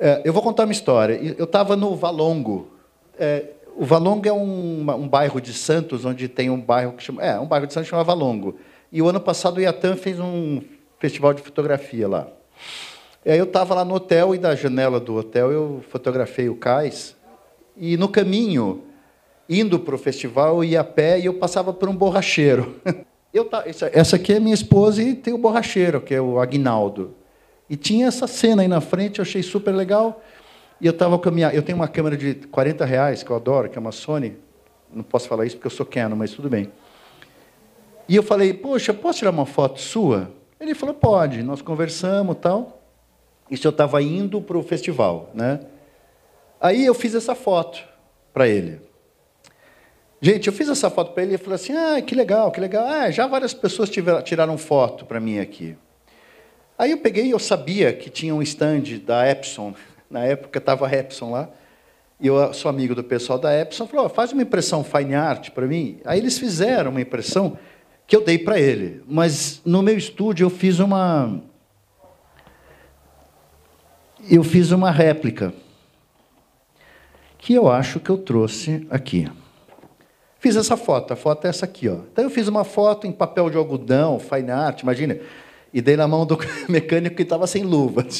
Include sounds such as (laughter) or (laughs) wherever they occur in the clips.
É, eu vou contar uma história. Eu estava no Valongo. É, o Valongo é um, um, bairro de Santos, onde tem um bairro que chama. É, um bairro de Santos que chama Valongo. E o ano passado o Iatan fez um festival de fotografia lá. E aí eu estava lá no hotel e da janela do hotel eu fotografei o cais. E no caminho, indo para o festival, eu ia a pé e eu passava por um borracheiro. (laughs) Eu, essa aqui é minha esposa e tem o borracheiro, que é o Agnaldo. E tinha essa cena aí na frente, eu achei super legal. E eu estava com a minha. Eu tenho uma câmera de 40 reais, que eu adoro, que é uma Sony. Não posso falar isso porque eu sou Canon, mas tudo bem. E eu falei, poxa, posso tirar uma foto sua? Ele falou, pode. Nós conversamos tal. Isso eu estava indo para o festival. Né? Aí eu fiz essa foto para ele. Gente, eu fiz essa foto para ele e ele falou assim: ah, que legal, que legal. Ah, já várias pessoas tiveram, tiraram foto para mim aqui. Aí eu peguei eu sabia que tinha um stand da Epson. Na época estava a Epson lá. E eu sou amigo do pessoal da Epson. Falou: oh, faz uma impressão fine art para mim. Aí eles fizeram uma impressão que eu dei para ele. Mas no meu estúdio eu fiz uma. Eu fiz uma réplica. Que eu acho que eu trouxe aqui. Fiz essa foto. A foto é essa aqui. Ó. Então eu fiz uma foto em papel de algodão, fine art, imagina e dei na mão do (laughs) mecânico que estava sem luva. (laughs)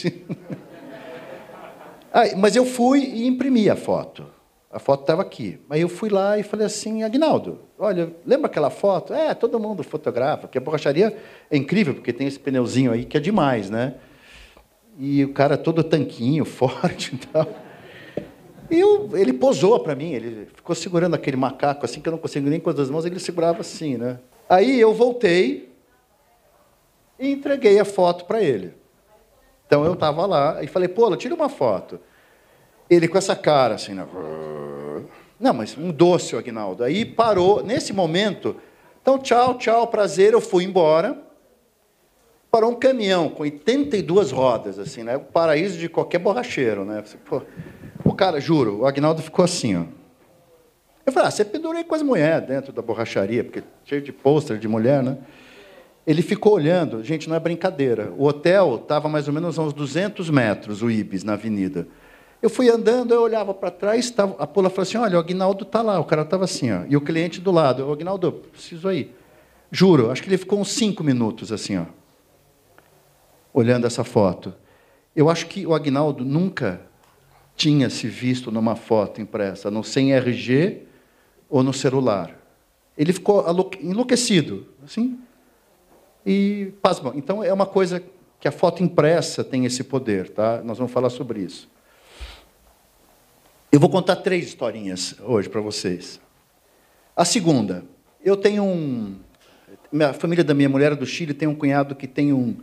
Mas eu fui e imprimi a foto. A foto estava aqui. Aí eu fui lá e falei assim, Agnaldo, olha, lembra aquela foto? É, todo mundo fotografa, porque a borracharia é incrível, porque tem esse pneuzinho aí que é demais, né? E o cara todo tanquinho, (laughs) forte e tal. E eu, ele posou para mim, ele ficou segurando aquele macaco assim, que eu não consigo nem com as duas mãos, ele segurava assim, né? Aí eu voltei, e entreguei a foto para ele. Então eu estava lá e falei, pô, tira uma foto. Ele com essa cara assim, né? Não, mas um doce, Agnaldo. Aí parou, nesse momento, então tchau, tchau, prazer, eu fui embora. Parou um caminhão com 82 rodas, assim, né? O paraíso de qualquer borracheiro, né? Pô, o cara, juro, o Agnaldo ficou assim, ó. Eu falei, ah, você pendurei com as mulheres dentro da borracharia, porque cheio de pôster de mulher, né? Ele ficou olhando, gente, não é brincadeira. O hotel estava mais ou menos a uns 200 metros, o Ibis, na avenida. Eu fui andando, eu olhava para trás, tava, a Paula falou assim: Olha, o Agnaldo está lá. O cara estava assim, ó, e o cliente do lado. O Agnaldo, preciso ir. Juro, acho que ele ficou uns cinco minutos assim, ó, olhando essa foto. Eu acho que o Agnaldo nunca tinha se visto numa foto impressa, não sem RG ou no celular. Ele ficou enlouquecido, assim, e pasmam. Então é uma coisa que a foto impressa tem esse poder, tá? Nós vamos falar sobre isso. Eu vou contar três historinhas hoje para vocês. A segunda, eu tenho um, a família da minha mulher do Chile tem um cunhado que tem um,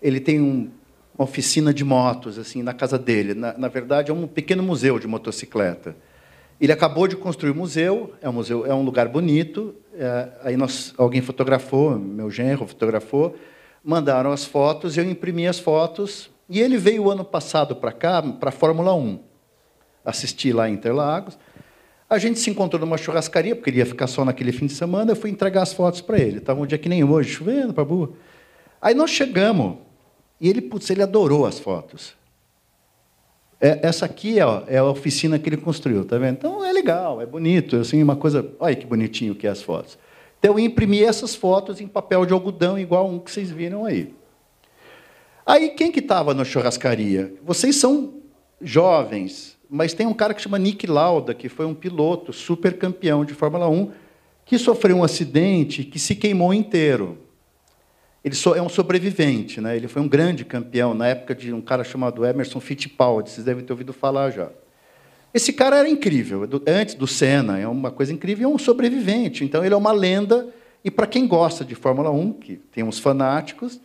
ele tem um, uma oficina de motos assim na casa dele. Na, na verdade é um pequeno museu de motocicleta. Ele acabou de construir o um museu, é um museu, é um lugar bonito. É, aí nós, alguém fotografou, meu genro fotografou, mandaram as fotos, eu imprimi as fotos e ele veio ano passado para cá, para a Fórmula 1, assistir lá em Interlagos. A gente se encontrou numa churrascaria, porque ele ia ficar só naquele fim de semana, eu fui entregar as fotos para ele. Estava um dia que nem hoje, chovendo para burro. Aí nós chegamos, e ele, putz, ele adorou as fotos. É, essa aqui ó, é a oficina que ele construiu, tá vendo? Então é legal, é bonito, assim, uma coisa. Olha que bonitinho que é as fotos. Então eu imprimi essas fotos em papel de algodão, igual um que vocês viram aí. Aí quem que estava na churrascaria? Vocês são jovens, mas tem um cara que chama Nick Lauda, que foi um piloto super campeão de Fórmula 1, que sofreu um acidente, que se queimou inteiro. Ele é um sobrevivente, né? ele foi um grande campeão na época de um cara chamado Emerson Fittipaldi, vocês devem ter ouvido falar já. Esse cara era incrível, antes do Senna, é uma coisa incrível, é um sobrevivente, então ele é uma lenda, e para quem gosta de Fórmula 1, que tem uns fanáticos,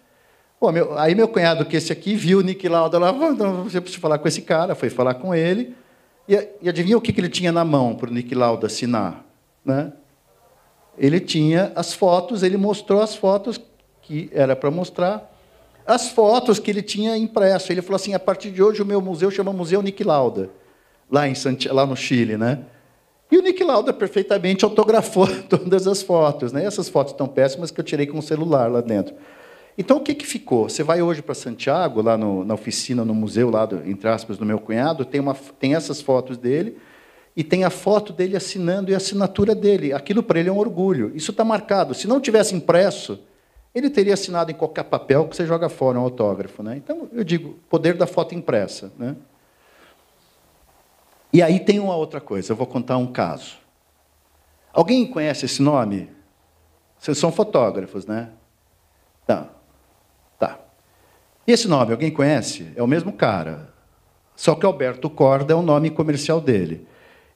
pô, meu, aí meu cunhado, que esse aqui, viu o Nick Lauda lá, você precisa falar com esse cara, foi falar com ele, e, e adivinha o que, que ele tinha na mão para o Nick Lauda assinar? Né? Ele tinha as fotos, ele mostrou as fotos que era para mostrar as fotos que ele tinha impresso. Ele falou assim: a partir de hoje o meu museu chama Museu Nick Lauda, lá, em Santi lá no Chile. Né? E o Nick Lauda perfeitamente autografou (laughs) todas as fotos. Né? Essas fotos tão péssimas que eu tirei com o celular lá dentro. Então, o que, que ficou? Você vai hoje para Santiago, lá no, na oficina, no museu, lá, do, entre aspas, do meu cunhado, tem, uma, tem essas fotos dele, e tem a foto dele assinando e a assinatura dele. Aquilo para ele é um orgulho. Isso está marcado. Se não tivesse impresso, ele teria assinado em qualquer papel que você joga fora um autógrafo. Né? Então, eu digo, poder da foto impressa. Né? E aí tem uma outra coisa, eu vou contar um caso. Alguém conhece esse nome? Vocês são fotógrafos, né? Tá. Tá. E esse nome, alguém conhece? É o mesmo cara. Só que Alberto Corda é o nome comercial dele.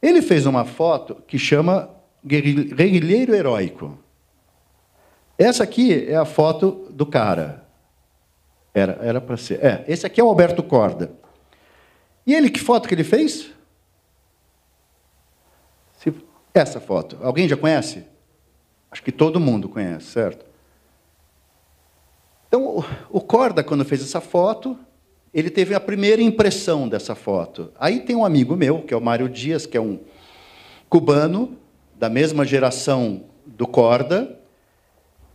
Ele fez uma foto que chama Guerrilheiro Heróico. Essa aqui é a foto do cara. Era era para ser. É, esse aqui é o Alberto Corda. E ele, que foto que ele fez? Essa foto. Alguém já conhece? Acho que todo mundo conhece, certo? Então, o Corda, quando fez essa foto, ele teve a primeira impressão dessa foto. Aí tem um amigo meu, que é o Mário Dias, que é um cubano, da mesma geração do Corda,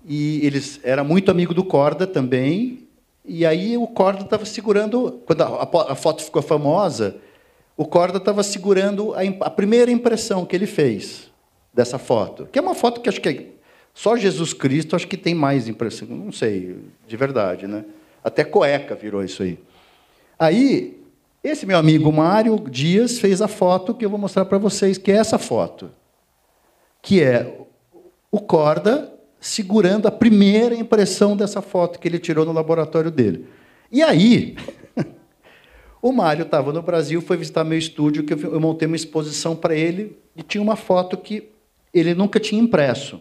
e eles era muito amigo do Corda também. E aí o Corda estava segurando, quando a, a, foto ficou famosa, o Corda estava segurando a, a, primeira impressão que ele fez dessa foto, que é uma foto que acho que é, só Jesus Cristo acho que tem mais impressão, não sei, de verdade, né? Até cueca virou isso aí. Aí, esse meu amigo Mário Dias fez a foto que eu vou mostrar para vocês, que é essa foto. Que é o Corda segurando a primeira impressão dessa foto que ele tirou no laboratório dele. E aí, (laughs) o Mário estava no Brasil, foi visitar meu estúdio, que eu montei uma exposição para ele, e tinha uma foto que ele nunca tinha impresso.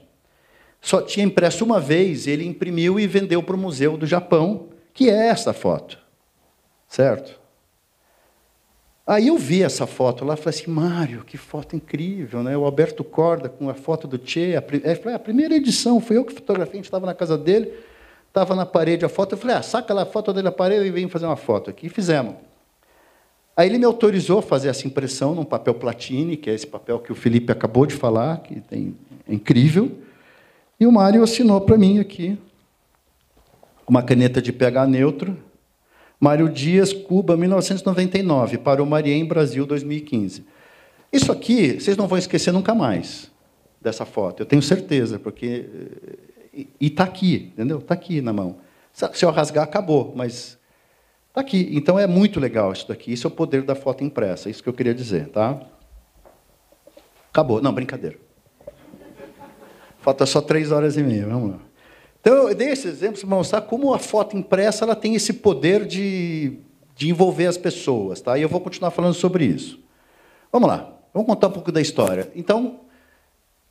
Só tinha impresso uma vez, ele imprimiu e vendeu para o Museu do Japão, que é essa foto. Certo? Aí eu vi essa foto lá e falei assim, Mário, que foto incrível, né? O Alberto Corda com a foto do Che. A, é, a primeira edição, foi eu que fotografei, a gente estava na casa dele, estava na parede a foto, eu falei, ah, saca lá a foto dele na parede e vem fazer uma foto aqui. E fizemos. Aí ele me autorizou a fazer essa impressão num papel platine, que é esse papel que o Felipe acabou de falar, que tem, é incrível. E o Mário assinou para mim aqui, uma caneta de pH neutro, Mário Dias, Cuba, 1999, para o Mariem, Brasil, 2015. Isso aqui, vocês não vão esquecer nunca mais dessa foto, eu tenho certeza, porque. E está aqui, entendeu? Está aqui na mão. Se eu rasgar, acabou, mas está aqui. Então é muito legal isso daqui. Isso é o poder da foto impressa, isso que eu queria dizer, tá? Acabou. Não, brincadeira. Falta só três horas e meia, vamos lá. Então, eu dei esse exemplo para mostrar como a foto impressa ela tem esse poder de, de envolver as pessoas. Tá? E eu vou continuar falando sobre isso. Vamos lá, vamos contar um pouco da história. Então,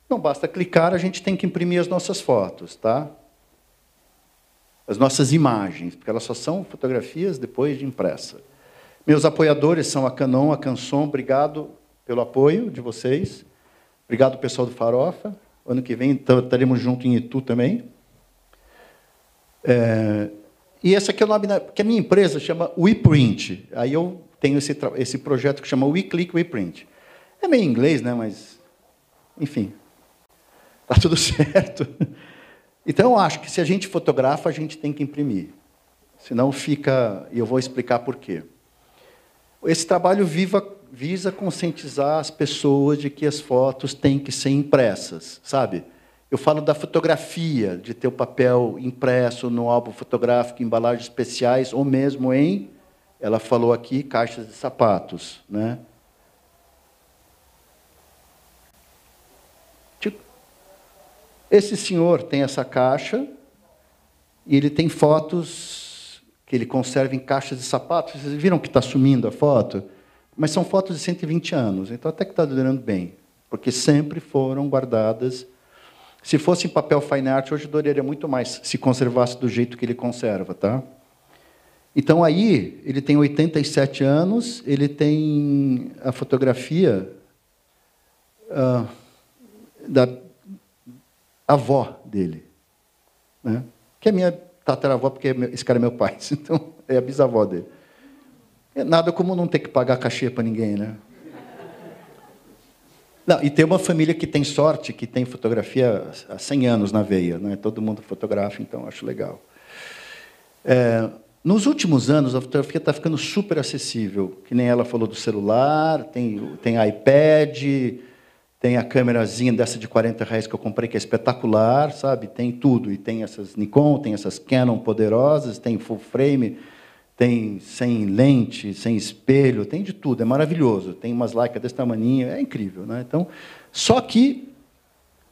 não basta clicar, a gente tem que imprimir as nossas fotos, tá? As nossas imagens, porque elas só são fotografias depois de impressa. Meus apoiadores são a Canon, a Canson, obrigado pelo apoio de vocês. Obrigado, pessoal do Farofa. Ano que vem estaremos juntos em Itu também. É, e esse aqui é o nome da, que a minha empresa chama WePrint. Aí eu tenho esse, esse projeto que chama WeClick WePrint. É meio inglês, né? Mas, enfim, está tudo (laughs) certo. Então, eu acho que se a gente fotografa, a gente tem que imprimir. Senão fica... E eu vou explicar por quê. Esse trabalho viva, visa conscientizar as pessoas de que as fotos têm que ser impressas, sabe? Eu falo da fotografia, de ter o papel impresso no álbum fotográfico, embalagens especiais, ou mesmo em, ela falou aqui, caixas de sapatos. Né? Tipo, esse senhor tem essa caixa e ele tem fotos que ele conserva em caixas de sapatos. Vocês viram que está sumindo a foto? Mas são fotos de 120 anos, então até que está durando bem, porque sempre foram guardadas se fosse em papel fine art, hoje duraria muito mais, se conservasse do jeito que ele conserva. Tá? Então, aí, ele tem 87 anos, ele tem a fotografia uh, da avó dele, né? que é minha tataravó, porque esse cara é meu pai, (laughs) então é a bisavó dele. É nada como não ter que pagar cachê para ninguém, né? Não, e tem uma família que tem sorte, que tem fotografia há 100 anos na veia. Né? Todo mundo fotografa, então acho legal. É, nos últimos anos, a fotografia está ficando super acessível, que nem ela falou do celular, tem, tem iPad, tem a câmerazinha dessa de 40 reais que eu comprei, que é espetacular, sabe? Tem tudo. E tem essas Nikon, tem essas Canon poderosas, tem full frame, tem sem lente, sem espelho, tem de tudo. É maravilhoso. Tem umas Leica desse tamanho, é incrível. Né? Então, só que...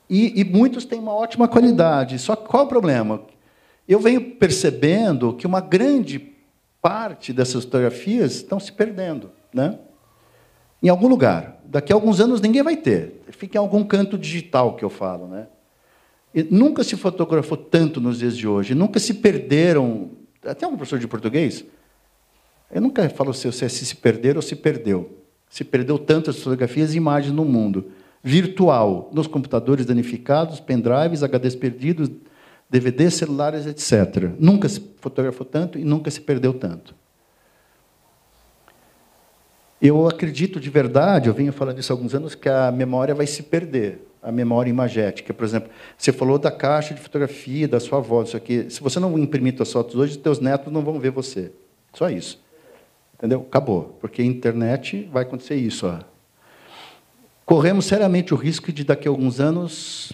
E, e muitos têm uma ótima qualidade. Só que qual é o problema? Eu venho percebendo que uma grande parte dessas fotografias estão se perdendo. Né? Em algum lugar. Daqui a alguns anos ninguém vai ter. Fica em algum canto digital que eu falo. Né? E nunca se fotografou tanto nos dias de hoje. Nunca se perderam... Até algum professor de português? Eu nunca falo se, se se perderam ou se perdeu. Se perdeu tantas fotografias e imagens no mundo. Virtual, nos computadores danificados, pendrives, HDs perdidos, DVDs, celulares, etc. Nunca se fotografou tanto e nunca se perdeu tanto. Eu acredito de verdade, eu venho falando isso há alguns anos, que a memória vai se perder, a memória imagética. Por exemplo, você falou da caixa de fotografia da sua avó, isso aqui. Se você não imprimir suas fotos hoje, seus netos não vão ver você. Só isso. Entendeu? Acabou. Porque a internet vai acontecer isso. Ó. Corremos seriamente o risco de, daqui a alguns anos,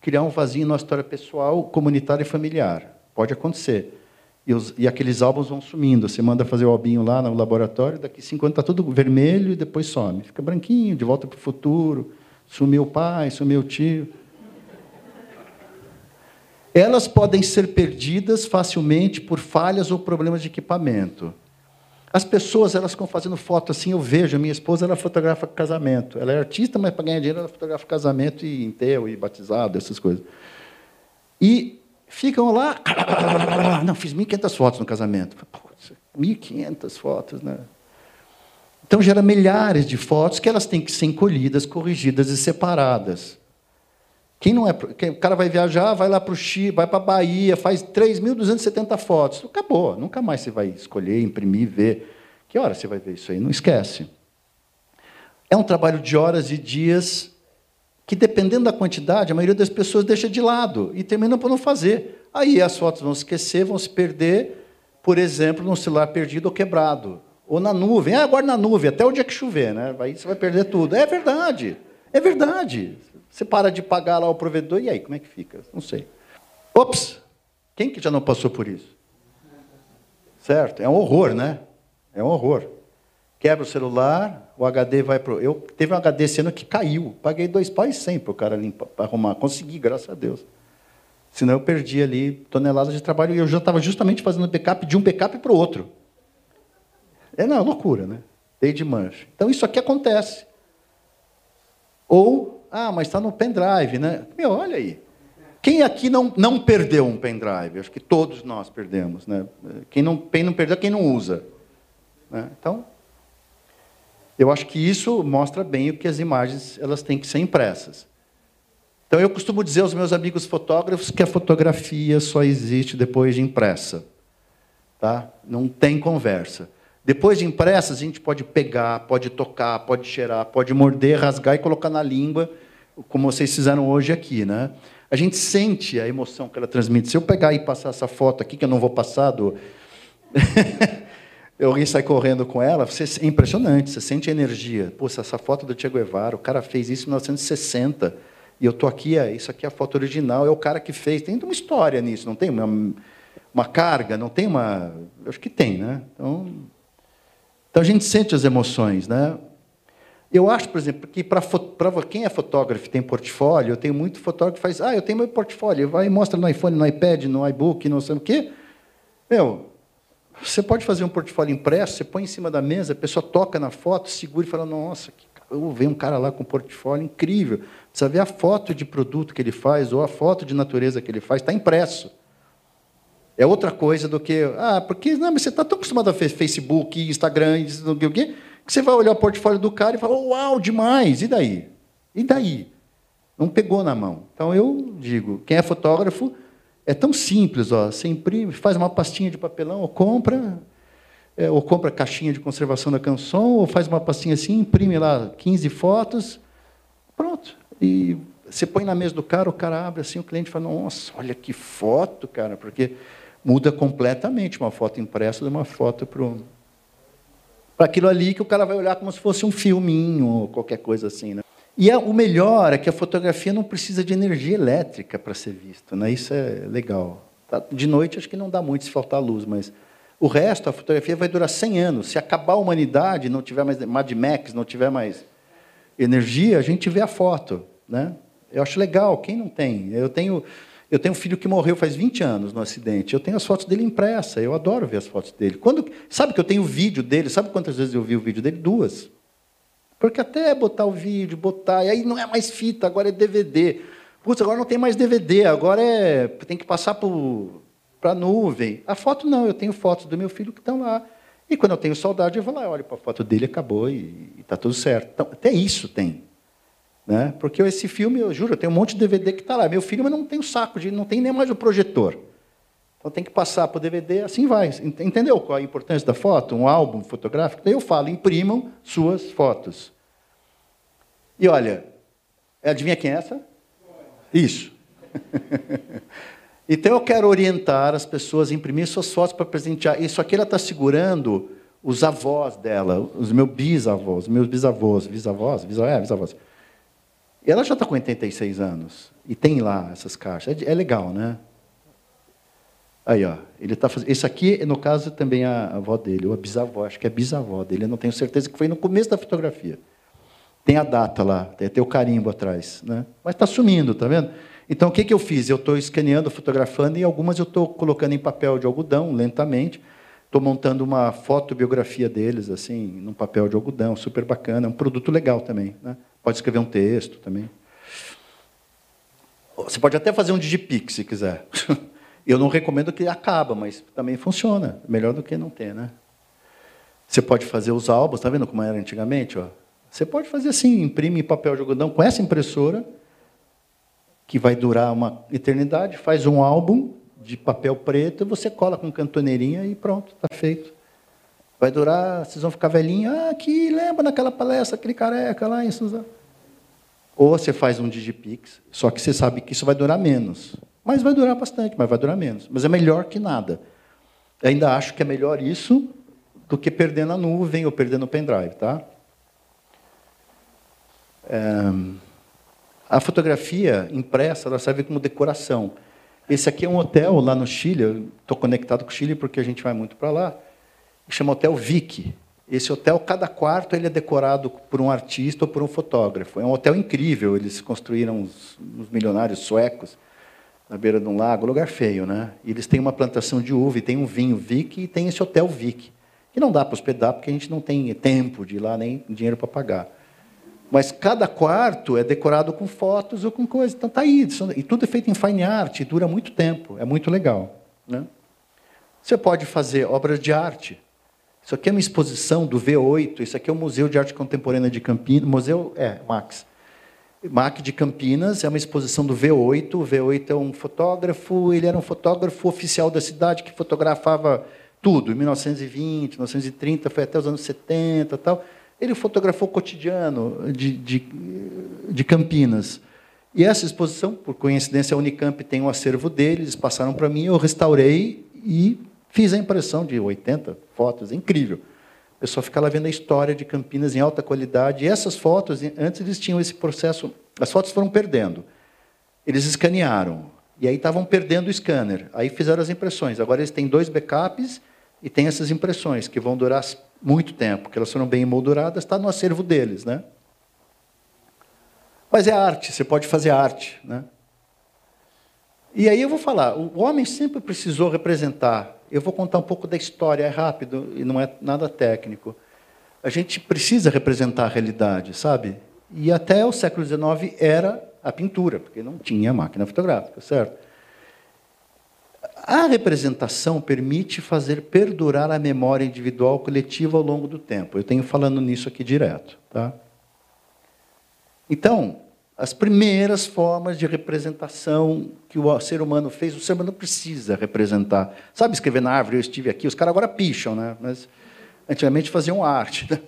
criar um vazio na história pessoal, comunitária e familiar. Pode acontecer. E, os, e, aqueles álbuns vão sumindo. Você manda fazer o albinho lá no laboratório, daqui cinco anos está tudo vermelho e depois some. Fica branquinho, de volta para o futuro. Sumiu o pai, sumiu o tio. Elas podem ser perdidas facilmente por falhas ou problemas de equipamento. As pessoas elas ficam fazendo foto assim, eu vejo, a minha esposa ela fotografa casamento. Ela é artista, mas para ganhar dinheiro ela fotografa casamento e enterro e batizado, essas coisas. E ficam lá, (coughs) não, fiz 1.500 fotos no casamento. 1.500 fotos, né? Então gera milhares de fotos que elas têm que ser encolhidas, corrigidas e separadas. Quem não é, quem, o cara vai viajar, vai lá para o Chile, vai para a Bahia, faz 3.270 fotos. Acabou, nunca mais você vai escolher, imprimir, ver. Que hora você vai ver isso aí? Não esquece. É um trabalho de horas e dias que, dependendo da quantidade, a maioria das pessoas deixa de lado e termina por não fazer. Aí as fotos vão se esquecer, vão se perder, por exemplo, num celular perdido ou quebrado. Ou na nuvem. Ah, agora na nuvem, até o dia que chover, né? Aí você vai perder tudo. É verdade. É verdade. Você para de pagar lá o provedor, e aí, como é que fica? Não sei. Ops! Quem que já não passou por isso? Certo? É um horror, né? É um horror. Quebra o celular, o HD vai para. Eu teve um HD sendo que caiu. Paguei dois pais cem para o cara limpar, para arrumar. Consegui, graças a Deus. Senão eu perdi ali toneladas de trabalho e eu já estava justamente fazendo backup de um backup para o outro. É não, loucura, né? Desde mancha. Então isso aqui acontece. Ou ah, mas está no pendrive, né? Meu, olha aí. Quem aqui não, não perdeu um pendrive? Acho que todos nós perdemos. Né? Quem, não, quem não perdeu, quem não usa. Né? Então, eu acho que isso mostra bem o que as imagens elas têm que ser impressas. Então, eu costumo dizer aos meus amigos fotógrafos que a fotografia só existe depois de impressa. Tá? Não tem conversa. Depois de impressas, a gente pode pegar, pode tocar, pode cheirar, pode morder, rasgar e colocar na língua como vocês fizeram hoje aqui, né? A gente sente a emoção que ela transmite. Se eu pegar e passar essa foto aqui, que eu não vou passar do... (laughs) Alguém sai correndo com ela, você, é impressionante, você sente a energia. Poxa, essa foto do Che Guevara, o cara fez isso em 1960, e eu estou aqui, é, isso aqui é a foto original, é o cara que fez. Tem uma história nisso, não tem uma, uma carga, não tem uma... Eu acho que tem, né? Então, então a gente sente as emoções, né? Eu acho, por exemplo, que para quem é fotógrafo tem portfólio, eu tenho muito fotógrafo que faz, ah, eu tenho meu portfólio, vai e mostra no iPhone, no iPad, no iBook, não sei o quê. Meu, você pode fazer um portfólio impresso, você põe em cima da mesa, a pessoa toca na foto, segura e fala, nossa, eu vejo um cara lá com um portfólio incrível. Precisa ver a foto de produto que ele faz ou a foto de natureza que ele faz, está impresso. É outra coisa do que, ah, porque não, mas você está tão acostumado a Facebook, Instagram, o que você vai olhar o portfólio do cara e falar, uau, demais, e daí? E daí? Não pegou na mão. Então eu digo, quem é fotógrafo é tão simples, ó, você imprime, faz uma pastinha de papelão, ou compra, é, ou compra caixinha de conservação da canção, ou faz uma pastinha assim, imprime lá 15 fotos, pronto. E você põe na mesa do cara, o cara abre assim, o cliente fala, nossa, olha que foto, cara, porque Muda completamente uma foto impressa de uma foto para para aquilo ali que o cara vai olhar como se fosse um filminho ou qualquer coisa assim. Né? E a, o melhor é que a fotografia não precisa de energia elétrica para ser vista. Né? Isso é legal. Tá? De noite acho que não dá muito se faltar luz, mas o resto, a fotografia vai durar 100 anos. Se acabar a humanidade, não tiver mais Mad Max, não tiver mais energia, a gente vê a foto. Né? Eu acho legal, quem não tem? Eu tenho eu tenho um filho que morreu faz 20 anos no acidente. Eu tenho as fotos dele impressa. Eu adoro ver as fotos dele. Quando, sabe que eu tenho vídeo dele? Sabe quantas vezes eu vi o vídeo dele? Duas. Porque até botar o vídeo, botar, e aí não é mais fita, agora é DVD. Putz, agora não tem mais DVD, agora é tem que passar para a nuvem. A foto não, eu tenho fotos do meu filho que estão lá. E quando eu tenho saudade, eu vou lá, olho para a foto dele, acabou e está tudo certo. Então, até isso tem. Né? Porque esse filme, eu juro, tem um monte de DVD que está lá. Meu filho, mas não tem o saco, de, não tem nem mais o projetor. Então tem que passar para o DVD, assim vai. Entendeu qual a importância da foto? Um álbum fotográfico? Daí eu falo, imprimam suas fotos. E olha, adivinha quem é essa? Isso. (laughs) então eu quero orientar as pessoas a imprimir suas fotos para presentear. Isso aqui ela está segurando os avós dela, os meus bisavós, meus bisavós, bisavós, bisavós, é, bisavós. E ela já está com 86 anos. E tem lá essas caixas. É, é legal, né? Aí, ó. Ele tá fazendo. Esse aqui, no caso, também é a avó dele, ou a bisavó, acho que é a bisavó dele. Eu não tenho certeza que foi no começo da fotografia. Tem a data lá, tem até o carimbo atrás. Né? Mas está sumindo, tá vendo? Então, o que, que eu fiz? Eu estou escaneando, fotografando, e algumas eu estou colocando em papel de algodão, lentamente. Estou montando uma fotobiografia deles, assim, num papel de algodão, super bacana. É um produto legal também. Né? Pode escrever um texto também. Você pode até fazer um digipix, se quiser. (laughs) Eu não recomendo que acaba, mas também funciona. Melhor do que não ter, né? Você pode fazer os álbuns, está vendo como era antigamente? Ó? Você pode fazer assim, imprime em papel de algodão com essa impressora, que vai durar uma eternidade, faz um álbum de papel preto, você cola com cantoneirinha e pronto, está feito. Vai durar, vocês vão ficar velhinhos, ah, aqui, lembra naquela palestra, aquele careca lá em Suzano. Ou você faz um Digipix, só que você sabe que isso vai durar menos. Mas vai durar bastante, mas vai durar menos. Mas é melhor que nada. Eu ainda acho que é melhor isso do que perder na nuvem ou perder no pendrive, tá? É... A fotografia impressa ela serve como decoração. Esse aqui é um hotel lá no Chile. Estou conectado com o Chile porque a gente vai muito para lá. Chama Hotel Vic. Esse hotel, cada quarto, ele é decorado por um artista ou por um fotógrafo. É um hotel incrível. Eles construíram uns, uns milionários suecos na beira de um lago, lugar feio, né? E eles têm uma plantação de uva e tem um vinho Vic e tem esse hotel Vic, que não dá para hospedar porque a gente não tem tempo de ir lá nem dinheiro para pagar. Mas cada quarto é decorado com fotos ou com coisas. Então tá aí, e tudo é feito em fine art, dura muito tempo, é muito legal, né? Você pode fazer obras de arte. Isso aqui é uma exposição do V8, isso aqui é o Museu de Arte Contemporânea de Campinas, Museu, é, Max. MAC de Campinas, é uma exposição do V8. O V8 é um fotógrafo, ele era um fotógrafo oficial da cidade que fotografava tudo, em 1920, 1930, foi até os anos 70 tal. Ele fotografou o cotidiano de, de, de Campinas. E essa exposição, por coincidência, a Unicamp tem um acervo deles, eles passaram para mim, eu restaurei e fiz a impressão de 80 fotos, é incrível. O pessoal fica lá vendo a história de Campinas em alta qualidade. E essas fotos, antes eles tinham esse processo, as fotos foram perdendo. Eles escanearam, e aí estavam perdendo o scanner. Aí fizeram as impressões. Agora eles têm dois backups e têm essas impressões, que vão durar muito tempo, que elas foram bem emolduradas, está no acervo deles. Né? Mas é arte, você pode fazer arte. Né? E aí eu vou falar, o homem sempre precisou representar eu vou contar um pouco da história, é rápido e não é nada técnico. A gente precisa representar a realidade, sabe? E até o século XIX era a pintura, porque não tinha máquina fotográfica, certo? A representação permite fazer perdurar a memória individual coletiva ao longo do tempo. Eu tenho falando nisso aqui direto, tá? Então, as primeiras formas de representação que o ser humano fez, o ser humano precisa representar. Sabe escrever na árvore, eu estive aqui, os caras agora picham, né? mas antigamente faziam arte. Né?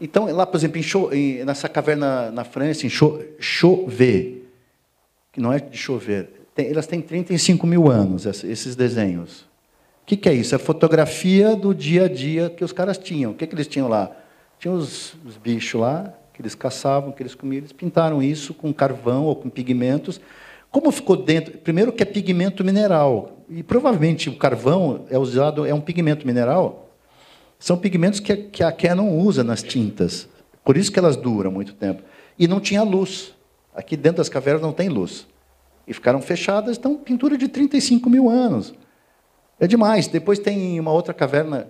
Então, lá, por exemplo, em nessa caverna na França, em Chauvet, que não é de chover, tem, elas têm 35 mil anos, esses desenhos. O que, que, é isso? É fotografia do dia a dia que os caras tinham. O que, que eles tinham lá? Tinham os, os bichos lá, que eles caçavam, que eles comiam. Eles pintaram isso com carvão ou com pigmentos. Como ficou dentro? Primeiro que é pigmento mineral. E provavelmente o carvão é usado, é um pigmento mineral. São pigmentos que, que a Canon usa nas tintas. Por isso que elas duram muito tempo. E não tinha luz. Aqui dentro das cavernas não tem luz. E ficaram fechadas, então pintura de 35 mil anos. É demais. Depois tem uma outra caverna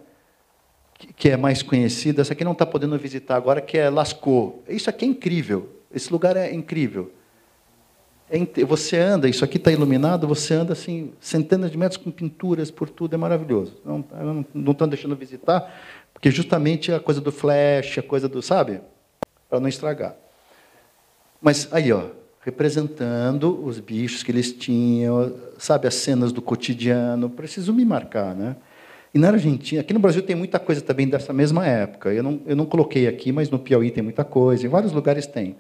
que é mais conhecida, essa aqui não está podendo visitar agora, que é Lascaux. Isso aqui é incrível. Esse lugar é incrível. É, você anda, isso aqui está iluminado, você anda assim, centenas de metros com pinturas por tudo, é maravilhoso. Não, estão deixando visitar, porque justamente a coisa do flash, a coisa do, sabe? Para não estragar. Mas aí, ó, representando os bichos que eles tinham, sabe, as cenas do cotidiano, preciso me marcar, né? E na Argentina, aqui no Brasil tem muita coisa também dessa mesma época. Eu não, eu não coloquei aqui, mas no Piauí tem muita coisa, em vários lugares tem.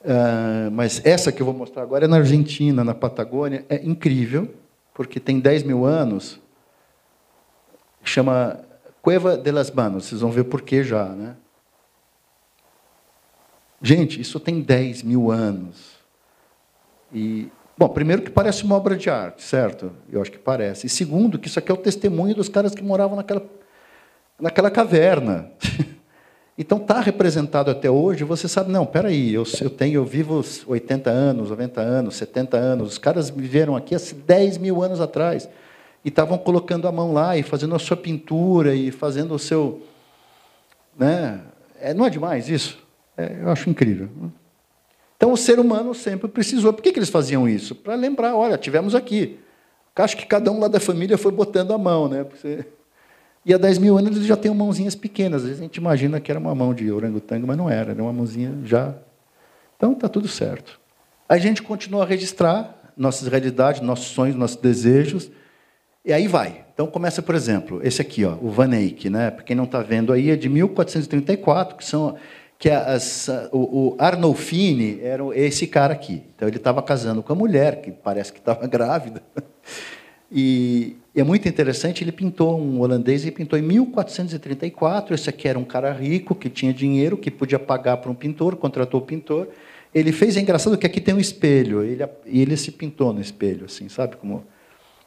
Uh, mas essa que eu vou mostrar agora é na Argentina, na Patagônia, é incrível, porque tem 10 mil anos, chama Cueva de las Manos, vocês vão ver por que já, né? Gente, isso tem 10 mil anos. E, bom, primeiro que parece uma obra de arte, certo? Eu acho que parece. E segundo, que isso aqui é o testemunho dos caras que moravam naquela, naquela caverna. (laughs) Então está representado até hoje, você sabe, não, peraí, eu, eu tenho, eu vivo 80 anos, 90 anos, 70 anos, os caras viveram aqui há 10 mil anos atrás e estavam colocando a mão lá e fazendo a sua pintura e fazendo o seu. Né? É, não é demais isso? É, eu acho incrível. Então, o ser humano sempre precisou. Por que, que eles faziam isso? Para lembrar, olha, tivemos aqui. Acho que cada um lá da família foi botando a mão. Né? E há 10 mil anos eles já têm mãozinhas pequenas. Às vezes a gente imagina que era uma mão de orangotango, mas não era. Era uma mãozinha já. Então, está tudo certo. A gente continua a registrar nossas realidades, nossos sonhos, nossos desejos. E aí vai. Então começa, por exemplo, esse aqui, ó, o Van Eyck, né? Para quem não está vendo aí, é de 1434, que são que o, o Arnolfini era esse cara aqui. Então ele estava casando com a mulher, que parece que estava (laughs) grávida. E, é muito interessante, ele pintou um holandês e pintou em 1434. Esse aqui era um cara rico, que tinha dinheiro, que podia pagar para um pintor, contratou o pintor. Ele fez, é engraçado que aqui tem um espelho, ele, e ele se pintou no espelho, assim, sabe? Como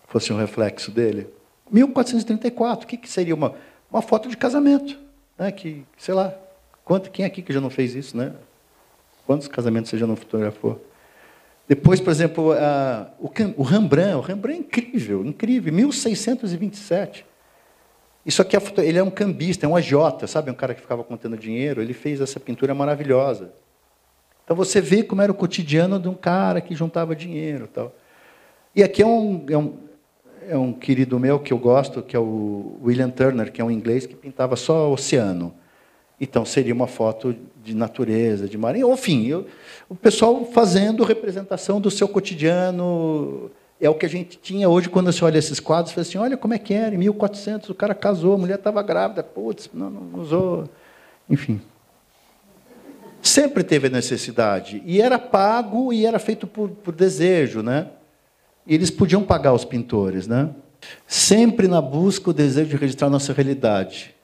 fosse um reflexo dele. 1434, o que, que seria uma, uma foto de casamento? Né? Que, sei lá, Quanto, quem aqui que já não fez isso, né? Quantos casamentos você já não fotografou? Depois, por exemplo, a, o, o, Rembrandt. O Rembrandt é incrível, incrível. 1627. Isso aqui, é, ele é um cambista, é um agiota, sabe? Um cara que ficava contando dinheiro. Ele fez essa pintura maravilhosa. Então você vê como era o cotidiano de um cara que juntava dinheiro. Tal. E aqui é um, é um, é um querido meu que eu gosto, que é o William Turner, que é um inglês que pintava só oceano. Então seria uma foto de natureza, de mar. Enfim, eu, o pessoal fazendo representação do seu cotidiano. É o que a gente tinha hoje quando você olha esses quadros, fala assim, olha como é que era, em 1400 o cara casou, a mulher estava grávida, putz, não, não usou. Enfim. Sempre teve necessidade. E era pago e era feito por, por desejo. Né? E eles podiam pagar os pintores. Né? Sempre na busca o desejo de registrar nossa realidade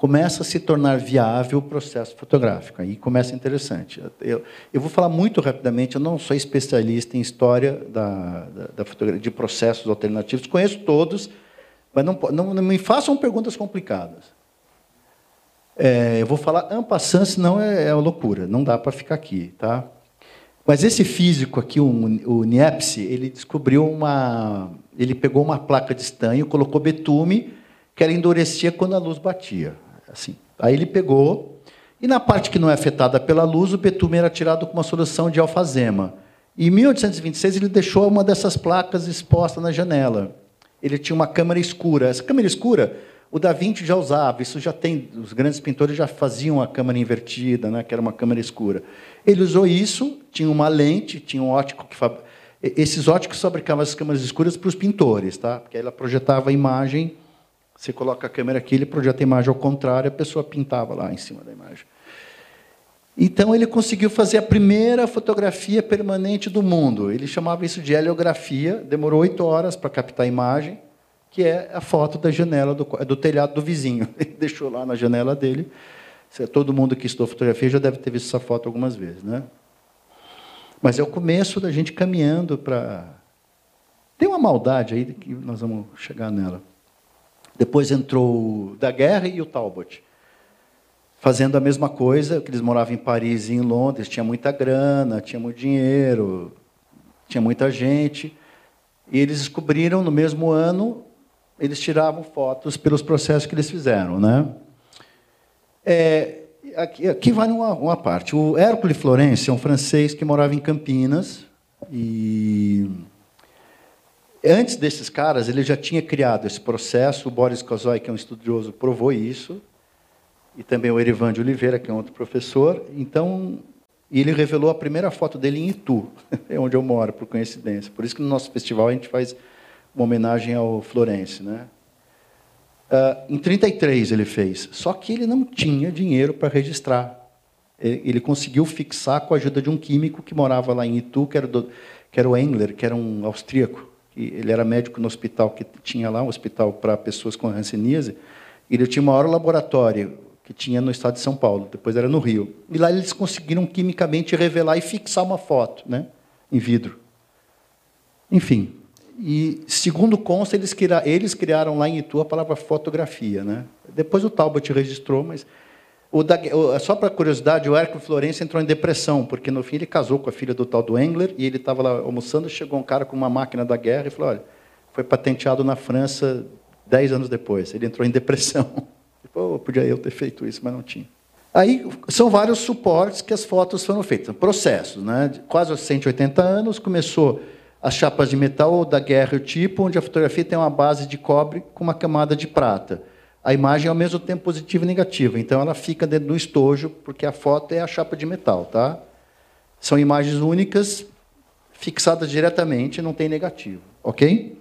começa a se tornar viável o processo fotográfico. Aí começa interessante. Eu, eu vou falar muito rapidamente, eu não sou especialista em história da, da, da fotografia, de processos alternativos, conheço todos, mas não, não, não me façam perguntas complicadas. É, eu vou falar en passant, senão é, é loucura, não dá para ficar aqui. Tá? Mas esse físico aqui, o, o Niepce, ele descobriu uma... Ele pegou uma placa de estanho, colocou betume, que ela endurecia quando a luz batia. Assim. Aí ele pegou, e na parte que não é afetada pela luz, o betume era tirado com uma solução de alfazema. E em 1826 ele deixou uma dessas placas exposta na janela. Ele tinha uma câmera escura. Essa câmera escura, o Da Vinci já usava. Isso já tem. Os grandes pintores já faziam a câmera invertida, né, que era uma câmera escura. Ele usou isso. Tinha uma lente, tinha um ótico que fab... esses óticos fabricavam as câmeras escuras para os pintores, tá? Porque ela projetava a imagem você coloca a câmera aqui, ele projeta a imagem ao contrário, a pessoa pintava lá em cima da imagem. Então ele conseguiu fazer a primeira fotografia permanente do mundo. Ele chamava isso de heliografia. Demorou oito horas para captar a imagem, que é a foto da janela do, do telhado do vizinho. (laughs) Ele deixou lá na janela dele. Todo mundo que estudou fotografia já deve ter visto essa foto algumas vezes, né? Mas é o começo da gente caminhando para. Tem uma maldade aí que nós vamos chegar nela. Depois entrou o da Guerra e o Talbot fazendo a mesma coisa, que eles moravam em Paris e em Londres, tinha muita grana, tinha muito dinheiro, tinha muita gente, e eles descobriram no mesmo ano, eles tiravam fotos pelos processos que eles fizeram, né? É, aqui, aqui vai uma, uma parte. O Hércules Florence é um francês que morava em Campinas e antes desses caras ele já tinha criado esse processo. O Boris Kozoy, que é um estudioso, provou isso e também o Erivan de Oliveira, que é outro professor. Então, ele revelou a primeira foto dele em Itu, (laughs) é onde eu moro, por coincidência. Por isso que no nosso festival a gente faz uma homenagem ao Florence, né? Uh, em 33 ele fez, só que ele não tinha dinheiro para registrar. Ele conseguiu fixar com a ajuda de um químico que morava lá em Itu, que era, do, que era o Engler, que era um austríaco. Ele era médico no hospital que tinha lá, um hospital para pessoas com hanseníase. Ele tinha o maior laboratório que tinha no estado de São Paulo, depois era no Rio. E lá eles conseguiram quimicamente revelar e fixar uma foto, né, em vidro. Enfim, e segundo consta, eles, criaram, eles criaram lá em Itu a palavra fotografia. Né? Depois o Talbot registrou, mas o da, o, só para curiosidade, o Hércules Florencio entrou em depressão, porque no fim ele casou com a filha do tal do Engler, e ele estava lá almoçando, chegou um cara com uma máquina da guerra e falou, olha, foi patenteado na França dez anos depois. Ele entrou em depressão. (laughs) Pô, podia eu ter feito isso, mas não tinha. Aí são vários suportes que as fotos foram feitas, processos, né? Quase aos 180 anos começou as chapas de metal da guerra o tipo, onde a fotografia tem uma base de cobre com uma camada de prata. A imagem é ao mesmo tempo positiva e negativa, então ela fica dentro do estojo, porque a foto é a chapa de metal, tá? São imagens únicas, fixadas diretamente, não tem negativo, ok?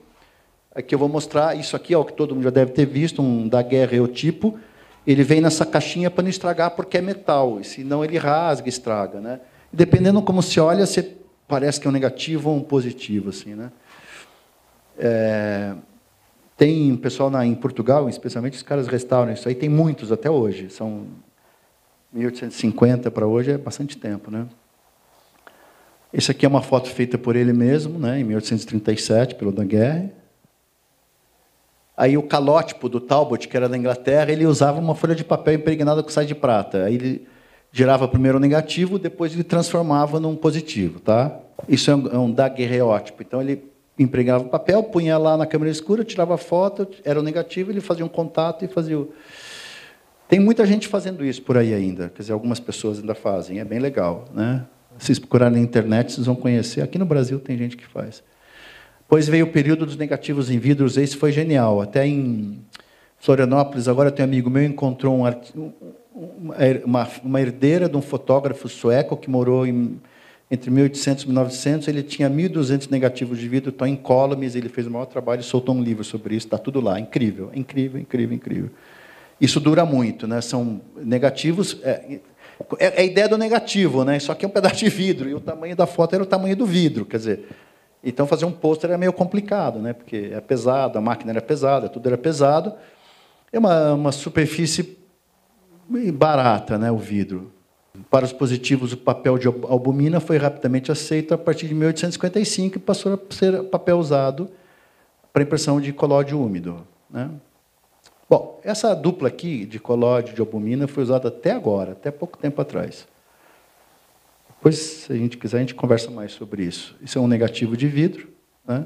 Aqui eu vou mostrar isso aqui, ó, que todo mundo já deve ter visto, um da guerra Eotipo. Ele vem nessa caixinha para não estragar porque é metal, senão ele rasga, estraga, né? Dependendo como se olha, você parece que é um negativo ou um positivo, assim, né? É, tem pessoal na, em Portugal, especialmente os caras restauram isso aí, tem muitos até hoje. São 1850 para hoje é bastante tempo, né? Esse aqui é uma foto feita por ele mesmo, né, em 1837, pelo da guerra. Aí o calótipo do Talbot, que era da Inglaterra, ele usava uma folha de papel impregnada com sais de prata. Aí ele gerava primeiro o negativo, depois ele transformava num positivo, tá? Isso é um, é um daguerreótipo. Então ele impregnava o papel, punha lá na câmera escura, tirava foto, era o negativo, ele fazia um contato e fazia o... Tem muita gente fazendo isso por aí ainda, quer dizer, algumas pessoas ainda fazem, é bem legal, né? Se vocês procurarem na internet, vocês vão conhecer. Aqui no Brasil tem gente que faz. Depois veio o período dos negativos em vidros, esse foi genial. Até em Florianópolis, agora tem um amigo meu encontrou um, uma, herdeira de um fotógrafo sueco que morou em, entre 1800 e 1900. Ele tinha 1.200 negativos de vidro, estão em columns, ele fez o maior trabalho e soltou um livro sobre isso, está tudo lá. Incrível, incrível, incrível, incrível. Isso dura muito, né? são negativos... É, é a ideia do negativo, né? só que é um pedaço de vidro, e o tamanho da foto era o tamanho do vidro. Quer dizer, então, fazer um pôster era meio complicado, né? porque é pesado, a máquina era pesada, tudo era pesado. É uma, uma superfície barata, né? o vidro. Para os positivos, o papel de albumina foi rapidamente aceito a partir de 1855 e passou a ser papel usado para impressão de colóide úmido. Né? Bom, essa dupla aqui de colóide de albumina foi usada até agora, até pouco tempo atrás. Depois, se a gente quiser, a gente conversa mais sobre isso. Isso é um negativo de vidro. Né?